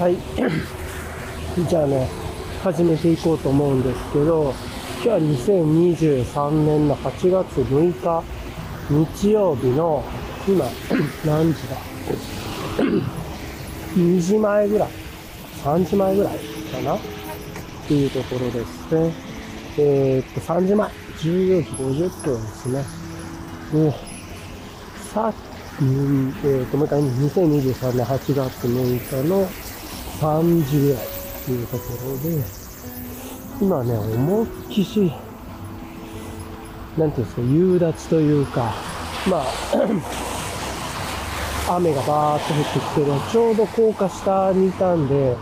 はい。じゃあね、始めていこうと思うんですけど、今日は2023年の8月6日、日曜日の、今、何時だ ?2 時前ぐらい ?3 時前ぐらいかな？っていうところですね。えー、っと、3時前、14時50分ですね。で、さっき、えー、っと、もう一回、2023年8月6日の3時ぐらいっていうところで、今ね、思いっきし、なんていうんですか、夕立というか、まあ、雨がバーっと降ってきてね、ちょうど高架下にいたんで、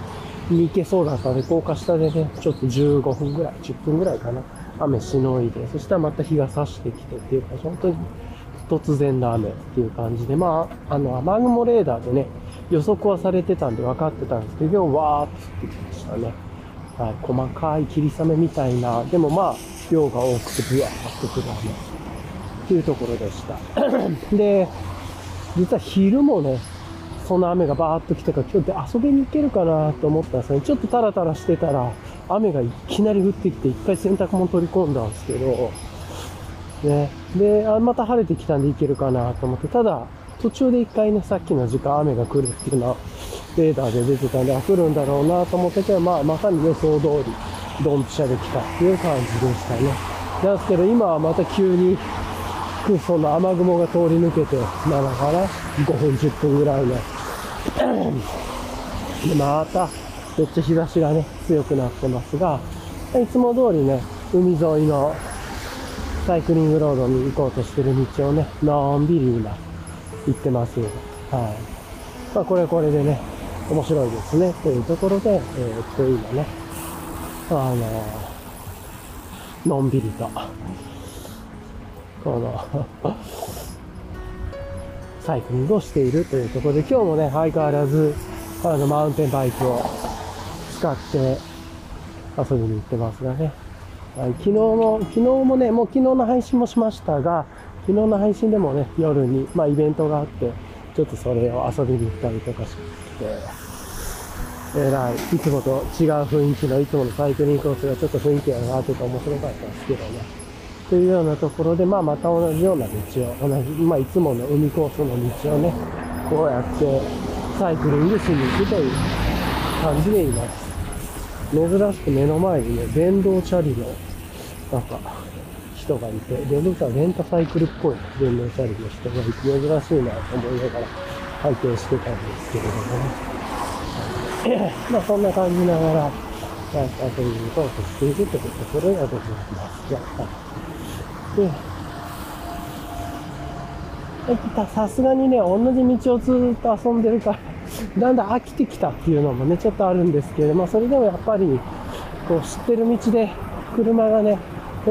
行けそうだったので、高架下でね、ちょっと15分ぐらい、10分ぐらいかな、雨しのいで、そしたらまた日が差してきてっていうか、本当に突然の雨っていう感じで、まあ、あの、雨雲レーダーでね、予測はされてたんで分かってたんですけど、わーっと降ってきましたね。はい、細かい霧雨みたいな、でもまあ、量が多くてブワーっと降る雨っていうところでした。で、実は昼もね、その雨がバーっと来たから、今日で遊びに行けるかなと思ったんですね。ちょっとタラタラしてたら、雨がいきなり降ってきて、一回洗濯物取り込んだんですけど、ね。で、また晴れてきたんで行けるかなと思って、ただ、途中で一回ね、さっきの時間雨が来るっていうのは、レーダーで出てたんで、あ、来るんだろうなと思ってて、まあ、まさに予想通り、ドンピシャで来たっていう感じでしたね。なんですけど、今はまた急に、その雨雲が通り抜けて、なのかな ?5 分、10分ぐらいの。で、また、めっちゃ日差しがね、強くなってますが、いつも通りね、海沿いのサイクリングロードに行こうとしてる道をね、のんびり今、行ってます。はい。まあ、これはこれでね、面白いですね。というところで、えー、っと、今ね、あののんびりと、この サイクリングをしているというところで、今日もね、相変わらず、あの、マウンテンバイクを使って遊びに行ってますがね。はい、昨日の、昨日もね、もう昨日の配信もしましたが、昨日の配信でもね、夜に、まあイベントがあって、ちょっとそれを遊びに行ったりとかして、えらい、いつもと違う雰囲気のいつものサイクリングコースがちょっと雰囲気が変わってて面白かったんですけどね。というようなところで、まあまた同じような道を、同じ、まあいつもの海コースの道をね、こうやってサイクリングしに行くという感じでいます。珍しく目の前にね、電動チャリの、なんか、人がいて、電動チャリ、レンタサイクルっぽい電動チャリの人がいて、珍しいなと思いながら拝見してたんですけれどもね。まあそんな感じながら、遊びに行こうとしているというところがございます。で、さすがにね、同じ道をずっと遊んでるから、だんだん飽きてきたっていうのもね、ちょっとあるんですけれど、まあそれでもやっぱり、こう知ってる道で車がね、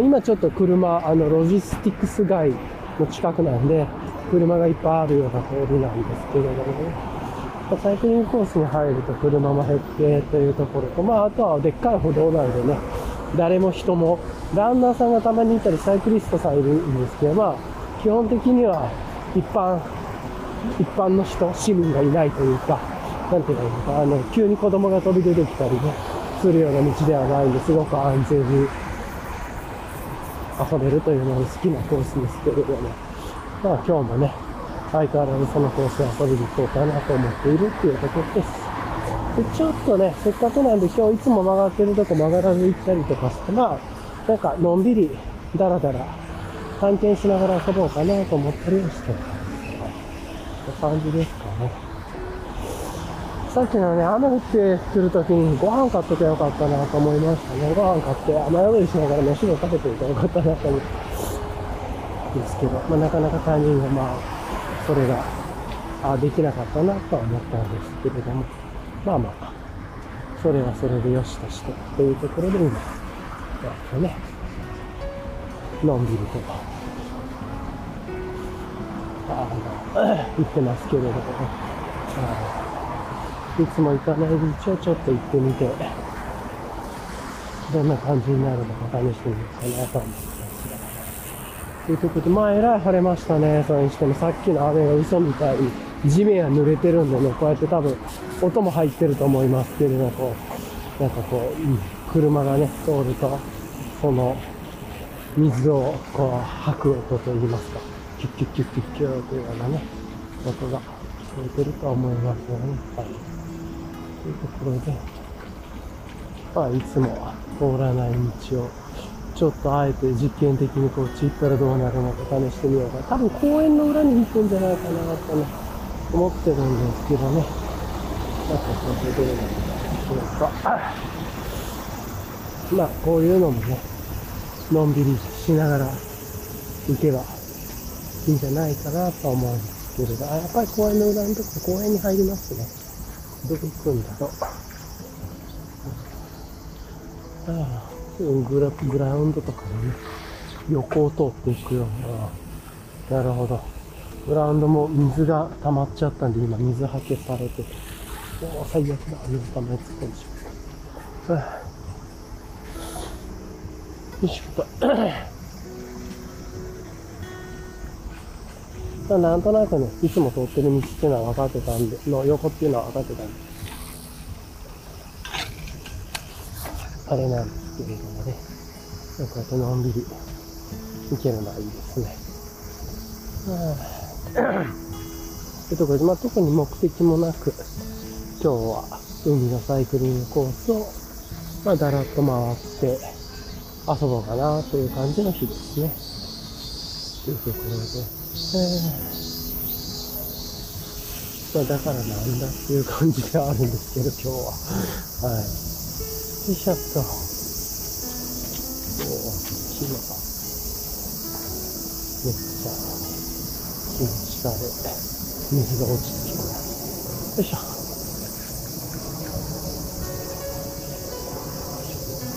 今ちょっと車、あの、ロジスティクス街の近くなんで、車がいっぱいあるような通りなんですけれどもね、サイクリングコースに入ると車も減ってというところと、まああとはでっかい歩道なんでね、誰も人も、ランナーさんがたまにいたり、サイクリストさんいるんですけど、まあ基本的には一般、一般の人、市民がいないというか、なんていうのか、あの、急に子供が飛び出てきたりね、するような道ではないんで、すごく安全に遊べるというのが好きなコースですけれども、まあ今日もね、相変わらずそのコースを遊びに行こうかなと思っているっていうところです。で、ちょっとね、せっかくなんで今日いつも曲がってるとこ曲がらず行ったりとかして、まあ、なんかのんびり、だらだら、探検しながら遊ぼうかなと思ったりはしてます。こんな感じですかね。さっきのね、雨降ってくるときにご飯買っときゃよかったなと思いましたね。ご飯買って雨宿りしながら飯を食べていたらよかったなと思って。ですけど、まあ、なかなかタイミングがまあ、それが、あできなかったなとは思ったんですけれども、まあまあ、それはそれでよしとして、というところで今、やっとね、のんびりと、あの、行ってますけれどもね、いつも行かない道をちょっと行ってみて、どんな感じになるのか試してみようかなと思ってますが。ということで、まあ、えらい晴れましたね。それにしても、さっきの雨が嘘みたいに地面は濡れてるんでね、こうやって多分、音も入ってると思いますけれど、こう、なんかこう、うん車がね、通ると、その、水をこう吐く音といいますか、キュッキュッキュッキュッキュッというようなね、音が聞こえてると思いますよね。はい。というところで、まあ、いつも通らない道を、ちょっとあえて実験的にこっち行ったらどうなるのか試してみようか。多分公園の裏に行くんじゃないかなとね、思ってるんですけどね。なんかそれでどうなるかでしょうか。まあ、こういうのもね、のんびりしながら行けばいいんじゃないかなと思うんですけれど、あやっぱり公園の裏のとこ公園に入りますね。どこ行くんだろう。ああ、グラグラウンドとかもね、横を通っていくような。なるほど。グラウンドも水が溜まっちゃったんで、今水はけされて、おー最悪だ。水溜まりつ込んでしまう。はあよいしょっと。まあ、なんとなくね、いつも通ってる道っていうのは分かってたんで、の横っていうのは分かってたんで、あれなんですけれどもね、こうやってのんびり行けるのはいいですね。はあ、というところで、まあ、特に目的もなく、今日は海のサイクリングコースを、まあ、だらっと回って遊ぼうかなという感じの日ですね。というところで、まあ、だからなんだっていう感じではあるんですけど、今日は。はい。よいしょっと。おお、木の、めっちゃ、木の下で、水が落ちてきます。よいしょ。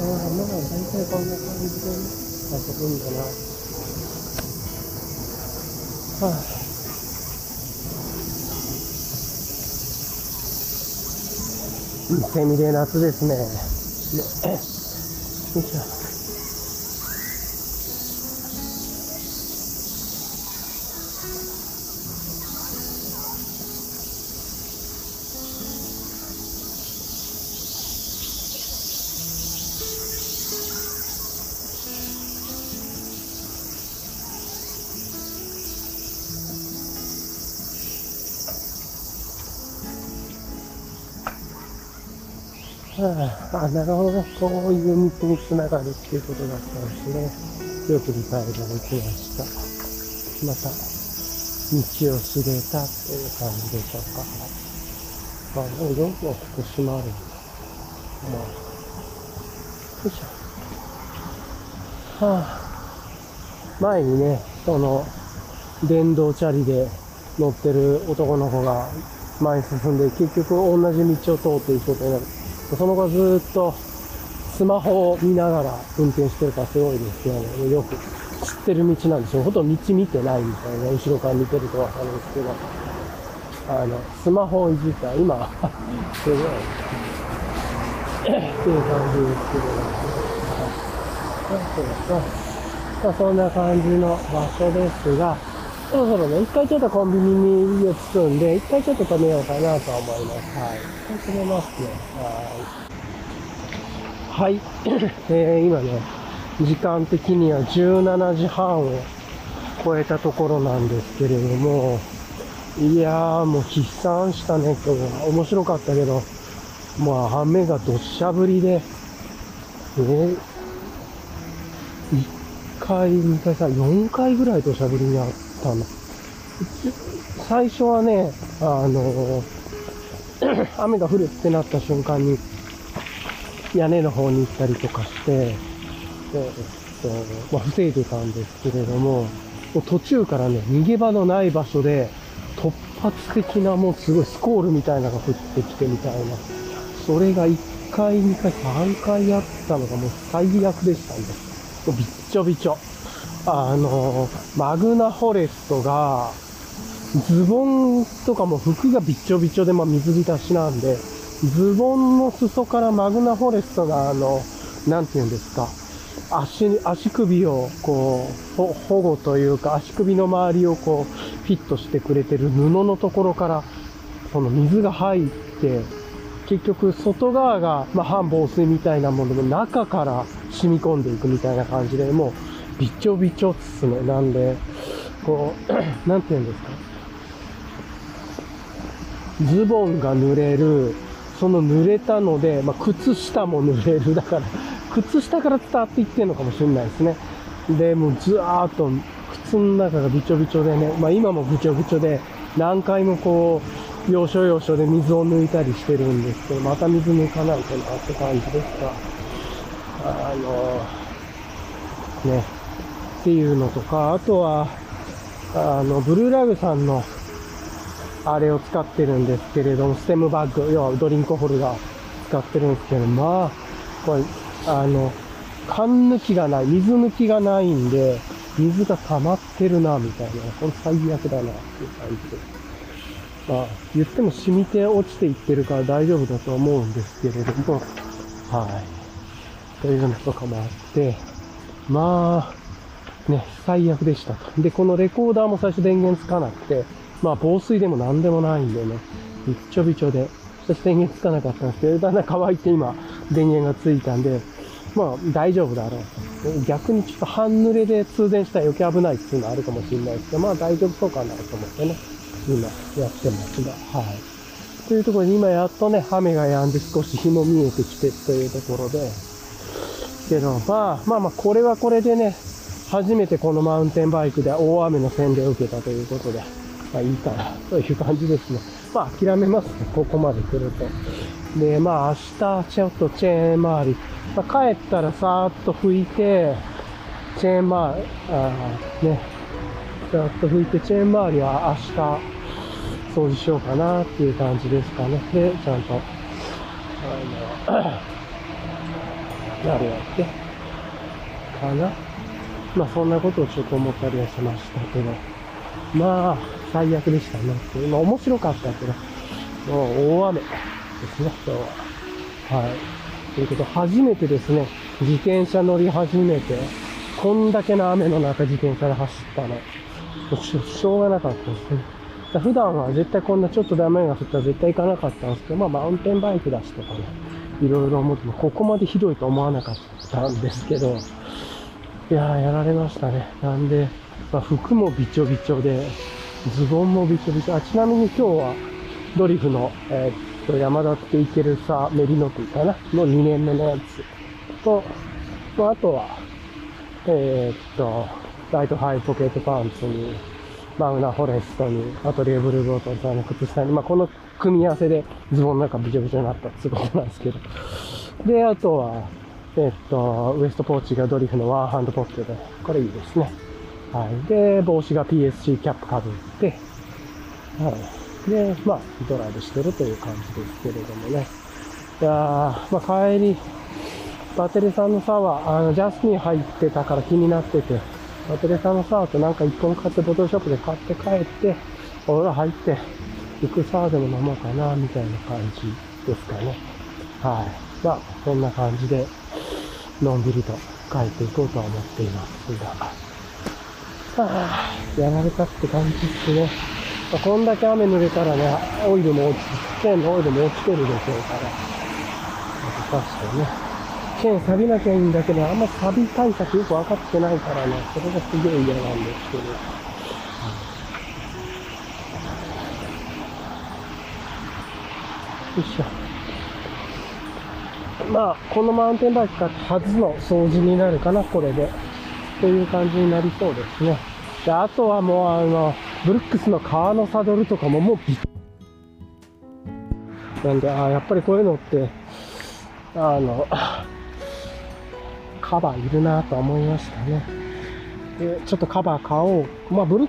ああ、まあ、大体こんな感じでね、遊ぶんだな。はあ、セミで夏ですね。ねよいしょ。あ、あ、なるほど。こういう道に繋がるっていうことだったんですね。よく理解ができました。また、道を知れたっていう感じでしょうか。あ、でもどんどん福島あるんだ。まあ、よいしょ。はあ、前にね、その、電動チャリで乗ってる男の子が前に進んで、結局同じ道を通っていくことになる。その後ずっとスマホを見ながら運転してるからすごいですよね。よく知ってる道なんですよ。ほとんど道見てないみたいな、後ろから見てるとわかるんですけど、あの、スマホをいじったら今、すごい、っていう感じですけど、はいまあ、そんな感じの場所ですが、そろそろね、一回ちょっとコンビニに家着くんで、一回ちょっと止めようかなと思います。はい。一回止めますね。はい。はい。えー、今ね、時間的には17時半を超えたところなんですけれども、いやーもう飛散したね、今日は。面白かったけど、まあ雨がどっしゃ降りで、えー、1回、2回、3、4回ぐらい土砂降りにあってたの。最初はね、あの、雨が降るってなった瞬間に、屋根の方に行ったりとかして、えっと、まあ、防いでたんですけれども、もう途中からね、逃げ場のない場所で、突発的なもうすごいスコールみたいなのが降ってきてみたいな。それが1回、2回、3回あったのがもう最悪でしたね。もうびっちょびちょ。あの、マグナフォレストが、ズボンとかも服がびっちょびちょで、まあ水浸しなんで、ズボンの裾からマグナフォレストが、あの、なんて言うんですか、足、足首をこう、保護というか、足首の周りをこう、フィットしてくれてる布のところから、その水が入って、結局外側が、まあ、半防水みたいなものの中から染み込んでいくみたいな感じで、もう、びちょびちょっすね。なんで、こう、なんて言うんですか？ズボンが濡れる、その濡れたので、まあ、靴下も濡れる。だから、靴下から伝わっていってるのかもしれないですね。で、もうずーっと靴の中がびちょびちょでね、まあ今もびちょびちょで、何回もこう、要所要所で水を抜いたりしてるんですけど、また水抜かないとなって感じですが、あの、ね、っていうのとか、あとは、あの、ブルーラグさんの、あれを使ってるんですけれども、ステムバッグ、要はドリンクホルダー使ってるんですけど、まあ、これ、あの、缶抜きがない、水抜きがないんで、水が溜まってるな、みたいな。これ最悪だな、っていう感じで。まあ、言っても染みて落ちていってるから大丈夫だと思うんですけれども、はい。というのとかもあって、まあ、ね、最悪でしたと。で、このレコーダーも最初電源つかなくて、まあ防水でも何でもないんでね、びっちょびちょで、そして電源つかなかったんですけど、だんだん乾いて今、電源がついたんで、まあ大丈夫だろうと。逆にちょっと半濡れで通電したら余計危ないっていうのはあるかもしれないですけど、まあ大丈夫そうかなと思ってね、今やってますが、はい。というところで今やっとね、雨が止んで少し日も見えてきてというところで、けど、まあまあまあ、これはこれでね、初めてこのマウンテンバイクで大雨の洗礼を受けたということで、まあいいかな、という感じですね。まあ諦めますね、ここまで来ると。で、まあ明日ちょっとチェーン周り、まあ、帰ったらさーっと拭いて、チェーン周り、あね、さーっと拭いてチェーン周りは明日掃除しようかなっていう感じですかね。で、ちゃんと、あの、やるやって、かな。まあそんなことをちょっと思ったりはしましたけど、まあ最悪でしたねっていう。まあ面白かったけど、もう大雨ですね、今日は。はい。ということ、初めてですね、自転車乗り始めて、こんだけの雨の中自転車で走ったの。しょうがなかったですね。普段は絶対こんなちょっとで雨が降ったら絶対行かなかったんですけど、まあマウンテンバイクだしとかね、いろいろ思っても、ここまでひどいと思わなかったんですけど、いやー、やられましたね。なんで、まあ、服もびちょびちょで、ズボンもびちょびちょ。あ、ちなみに今日は、ドリフの、えーっと、山田っていけるさ、メリノクかな？の2年目のやつと、まあ、あとは、えーっと、ライトハイポケットパンツに、マウナフォレストに、あとレーブルボートさんの靴下に、まあ、この組み合わせでズボンの中びちょびちょになったってことなんですけど。で、あとは、えっと、ウエストポーチがドリフのワンハンドポッケで、これいいですね。はい。で、帽子が PSG キャップかぶって、はい。で、まあ、ドライブしてるという感じですけれどもね。いやー、まあ、帰り、バテレさんのサワー、あの、ジャスミン入ってたから気になってて、バテレさんのサワーとなんか一本買ってボトルショップで買って帰って、お風呂入って、行くサワーでも飲もうかな、みたいな感じですかね。はい。まあ、こんな感じで、のんびりと帰っていこうとは思っていますが、はあ、やられたって感じですね。まあ、こんだけ雨濡れたらね、オイルも落ち、チェーンのオイルも落ちてるでしょうから、確かにね。チェーン錆びなきゃいいんだけど、あんま錆び対策よく分かってないからね、それがすげえ嫌なんですけど。よいしょ。まあ、このマウンテンバイク買って初の掃除になるかな、これで。という感じになりそうですね。で、あとはもうあの、ブルックスの革のサドルとかももうびっなんで、ああ、やっぱりこういうのって、あの、カバーいるなと思いましたね。で、ちょっとカバー買おう。まあ、ブルッ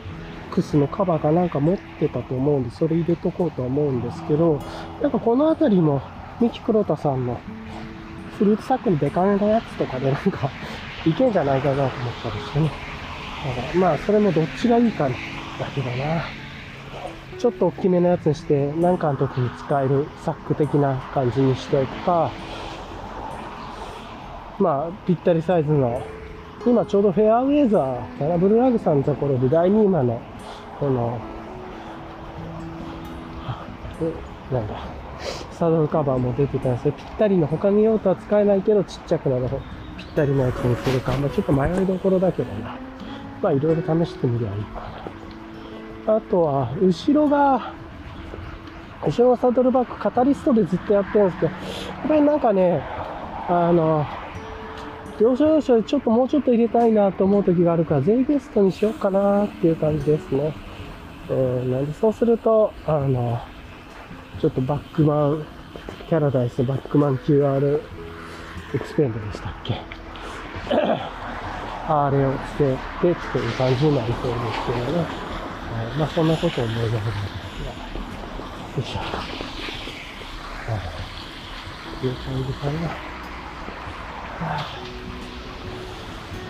クスのカバーかなんか持ってたと思うんで、それ入れとこうと思うんですけど、なんかこの辺りも、ミキ黒田さんのフルーツサックにデカめのやつとかでなんか、いけんじゃないかなと思ったりしてね。だからまあ、それもどっちがいいかだけどな。ちょっと大きめのやつにして、なんかの時に使えるサック的な感じにしておくか、まあ、ぴったりサイズの、今ちょうどフェアウェイザー、キャラブルラグさんのところで第2馬の、この、えなんだ、サドルカバーも出てたんですよ。ぴったりの他に用途は使えないけど、ちっちゃくなる方、ぴったりのやつにするか、まあ、ちょっと迷いどころだけどな。まあ、いろいろ試してみりゃいいかな。あとは、後ろが、後ろのサドルバック、カタリストでずっとやってるんですけど、やっぱりなんかね、あの、要所要所でちょっともうちょっと入れたいなと思う時があるから、ゼイゲストにしようかなっていう感じですね。えー、なんでそうすると、あの、ちょっとバックマン、キャラダイスバックマン QR エクスペンドでしたっけ？あれをつけてっていう感じになりそうですけどね。はい、まあそんなことを思いながらですが。よいしょ。はい。いう感じかな。は あ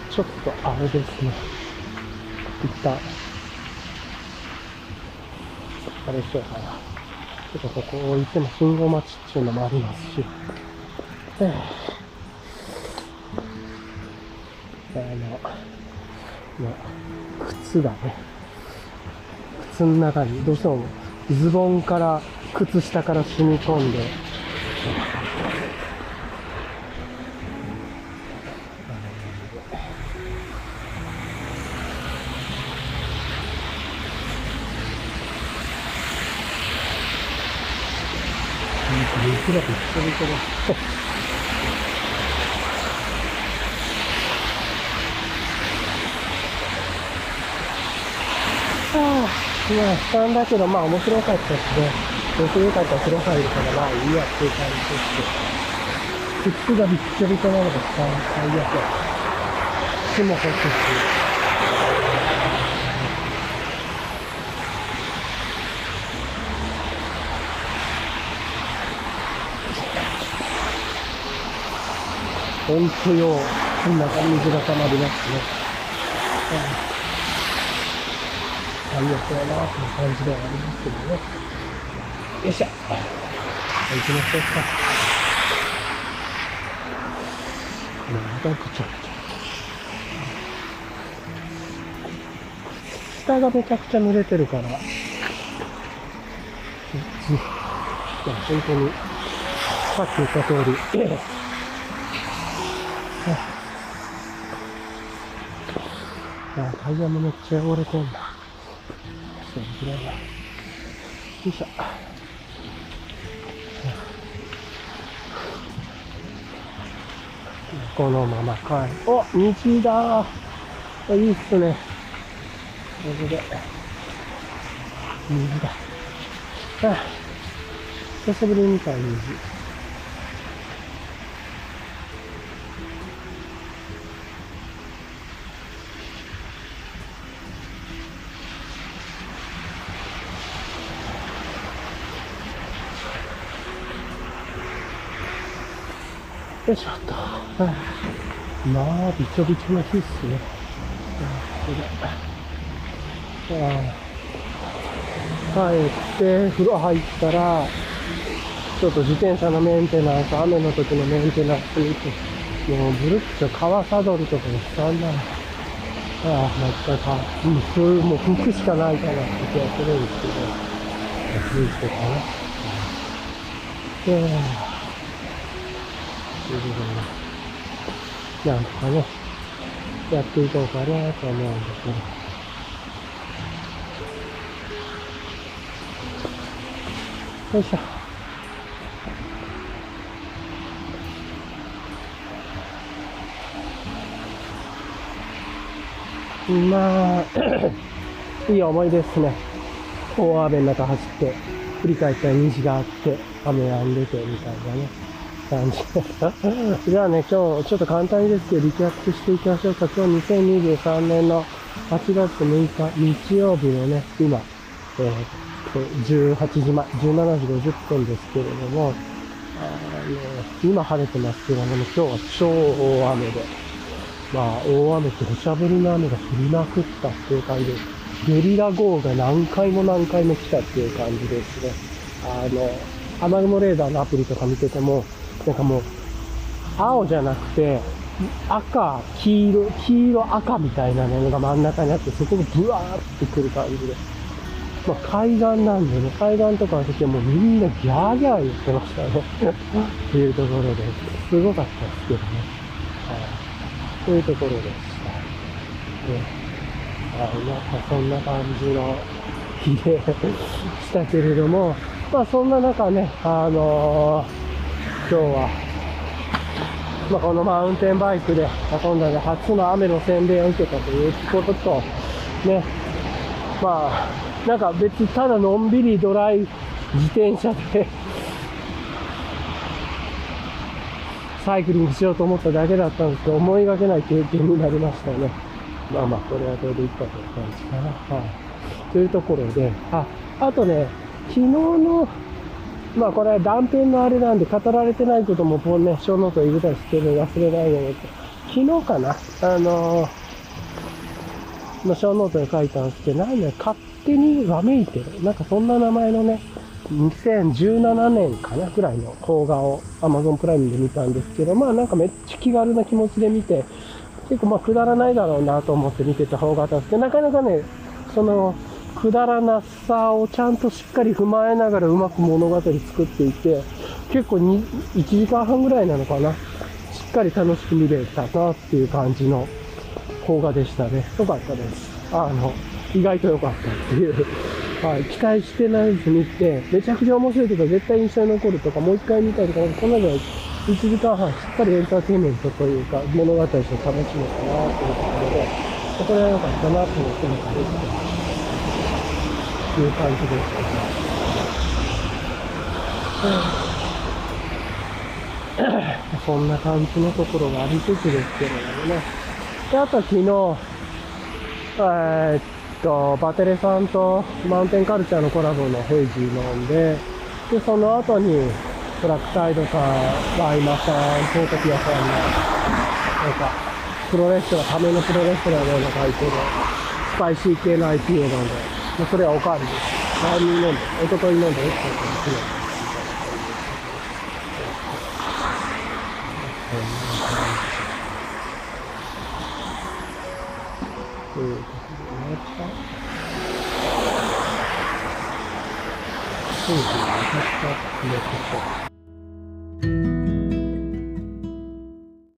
ちょっとあれですね。一旦、あれしようかな。ちょっとここ置いても信号待ちっていうのもありますし。えあの、まあ、靴だね。靴の中にどうしてもズボンから靴下から染み込んで、雪がびっちょびちょだ。ああ、まあ、負担だけど、まあ面白かったしね。面白かったら風呂入るから、まあいいやっていう感じですけど。靴がびっちょびちょなのが最悪や。靴も干すし。本当よ、こんな水が溜まりますね。最悪やなという感じではありますけどね。よいしょ。行きましょうか。まだぐちゃぐちゃ。下がめちゃくちゃ濡れてるから、いや、本当に、さっき言った通り、ええ。タイヤもめっちゃ汚れてんだ。そうぐらいよいしょ。このまま帰る。お虹だ。いいっすね。これで。虹だ。あ久しぶりに見た虹よいしょっと。まあ、びちょびちょの日っすね。帰って、風呂入ったら、ちょっと自転車のメンテナンス、雨の時のメンテナンス見て、もうブルック川サドルとかにしたんだな。ああ、もう一回か、うん、そういう、もう服しかないかなって気がするんですけど、服してかな。でいう部分で、なんとかね、やっていこうかなと思うんですけど。よいしょ。まあ、いい思いですね。大雨の中走って、振り返ったら虹があって、雨止んでてみたいなね。感じ。じゃあね、今日ちょっと簡単にですけど、リキャップしていきましょうか。今日2023年の8月6日、日曜日のね、今、えー、18時前、17時50分ですけれども、あの今晴れてますけども、ね、今日は超大雨で、まあ、大雨って土砂降りの雨が降りまくったっていう感じで、ゲリラ豪雨が何回も何回も来たっていう感じですね。あの、雨雲レーダーのアプリとか見てても、なんかもう、青じゃなくて、赤、黄色、黄色赤みたいなのが真ん中にあって、そこがブワーってくる感じで。まあ、海岸なんでね、海岸とかの時はもうみんなギャーギャー言ってましたね。っていうところで、すごかったですけどね。はい。というところでした。で、はい、なんかそんな感じの日でしたけれども、まあそんな中ね、あのー、日は、まあ、このマウンテンバイクで遊んだで初の雨の洗礼を受けたということと、ね、まあ、なんか別にただのんびりドライ自転車で サイクリングしようと思っただけだったんですけど、思いがけない経験になりましたね。まあまあ、これはどうでいいかという感じかな。はい。というところで、あ、あとね、昨日の、まあこれ断片のあれなんで語られてないこともこうね、小ノート入れたりしてるの忘れないように昨日かな？あのー、の小ノートに書いたんですけど、なんで勝手にわめいてる。なんかそんな名前のね、2017年かなくらいの動画を Amazon プライムで見たんですけど、まあなんかめっちゃ気軽な気持ちで見て、結構まあくだらないだろうなと思って見てた方があったんですけど、なかなかね、その、くだらなさをちゃんとしっかり踏まえながらうまく物語作っていて、結構に1時間半ぐらいなのかな。しっかり楽しく見れたなっていう感じの邦画でしたね。よかったです。あの、意外と良かったっていう。はい、期待してないず見て、めちゃくちゃ面白いとか絶対印象に残るとか、もう一回見たいとか、こんなの1時間半しっかりエンターテインメントというか、物語として楽しめたなというところで、これは良かったなと思って見たっていう感じです。そんな感じのところがありつつですけれどもね。で、あと昨日、えー、っと、バテレさんとマウンテンカルチャーのコラボのヘイジー飲んで、で、その後に、ブラックタイドさん、ワイマさん、トトピアさんの、なんか、プロレスラー、ためのプロレスラーのようなタイプの、スパイシー系の IPA なんで、でそれはおかわりで。す。前に飲んで、おととい飲んで、1個かもしれない。ということで、また、そうですね、また、ね、ちょっと、